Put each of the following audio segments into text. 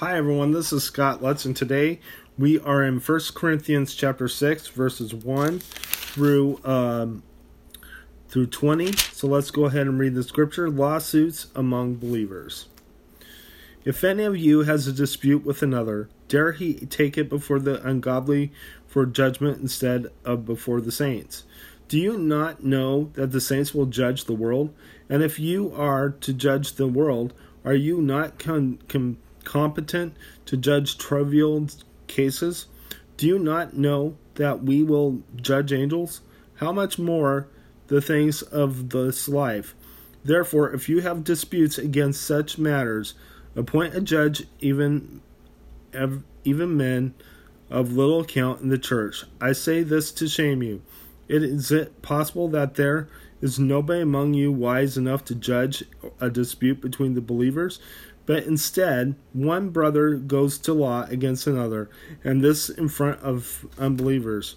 Hi everyone, this is Scott Lutz, and today we are in 1 Corinthians chapter 6, verses 1 through um, through 20. So let's go ahead and read the scripture. Lawsuits among believers. If any of you has a dispute with another, dare he take it before the ungodly for judgment instead of before the saints? Do you not know that the saints will judge the world? And if you are to judge the world, are you not con- competent to judge trivial cases? Do you not know that we will judge angels? How much more the things of this life? Therefore, if you have disputes against such matters, appoint a judge, even even men of little account in the church. I say this to shame you. It is it possible that there is nobody among you wise enough to judge a dispute between the believers? But instead, one brother goes to law against another, and this in front of unbelievers.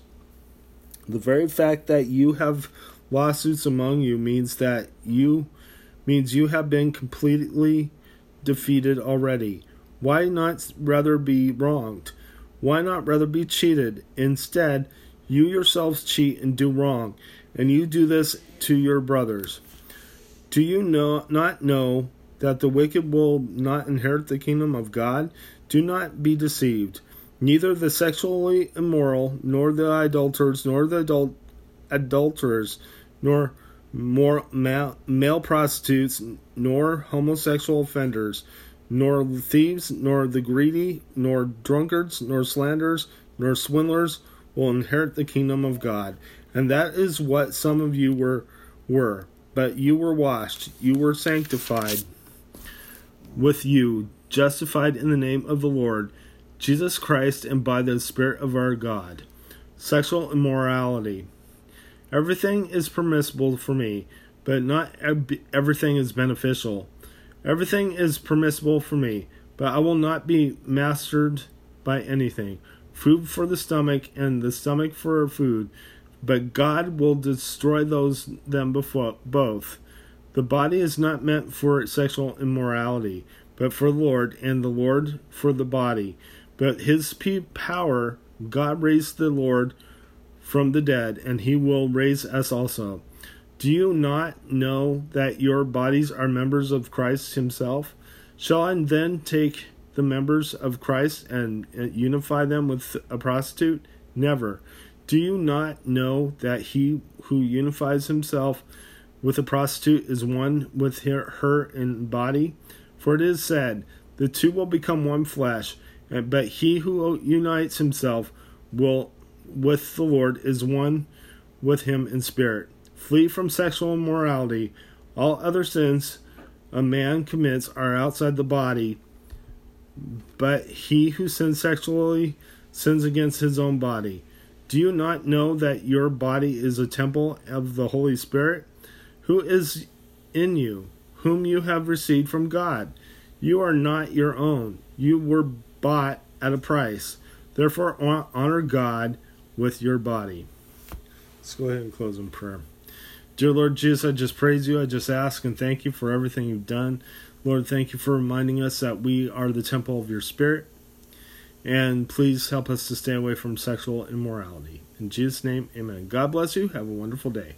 The very fact that you have lawsuits among you means that you means you have been completely defeated already. Why not rather be wronged? Why not rather be cheated? Instead, you yourselves cheat and do wrong, and you do this to your brothers. Do you know not know that the wicked will not inherit the kingdom of God? Do not be deceived. Neither the sexually immoral, nor the idolaters, nor the adult, adulterers, nor more male, male prostitutes, nor homosexual offenders, nor thieves, nor the greedy, nor drunkards, nor slanderers, nor swindlers will inherit the kingdom of God. And that is what some of you were were. But you were washed, you were sanctified with you, justified in the name of the Lord Jesus Christ and by the Spirit of our God. Sexual immorality. Everything is permissible for me, but not everything is beneficial. Everything is permissible for me, but I will not be mastered by anything. Food for the stomach, and the stomach for food, but God will destroy those them before both. The body is not meant for sexual immorality, but for the Lord, and the Lord for the body. But his power, God raised the Lord from the dead, and he will raise us also. Do you not know that your bodies are members of Christ himself? Shall I then take the members of Christ and uh, unify them with a prostitute? Never. Do you not know that he who unifies himself with a prostitute is one with her, her in body. For it is said, The two will become one flesh, but he who unites himself will with the Lord is one with him in spirit. Flee from sexual immorality. All other sins a man commits are outside the body, but he who sins sexually sins against his own body. Do you not know that your body is a temple of the Holy Spirit? who is in you, whom you have received from God. You are not your own. You were bought at a price. Therefore, honor God with your body. Let's go ahead and close in prayer. Dear Lord Jesus, I just praise you. I just ask and thank you for everything you've done. Lord, thank you for reminding us that we are the temple of your spirit. And please help us to stay away from sexual immorality. In Jesus' name, amen. God bless you. Have a wonderful day.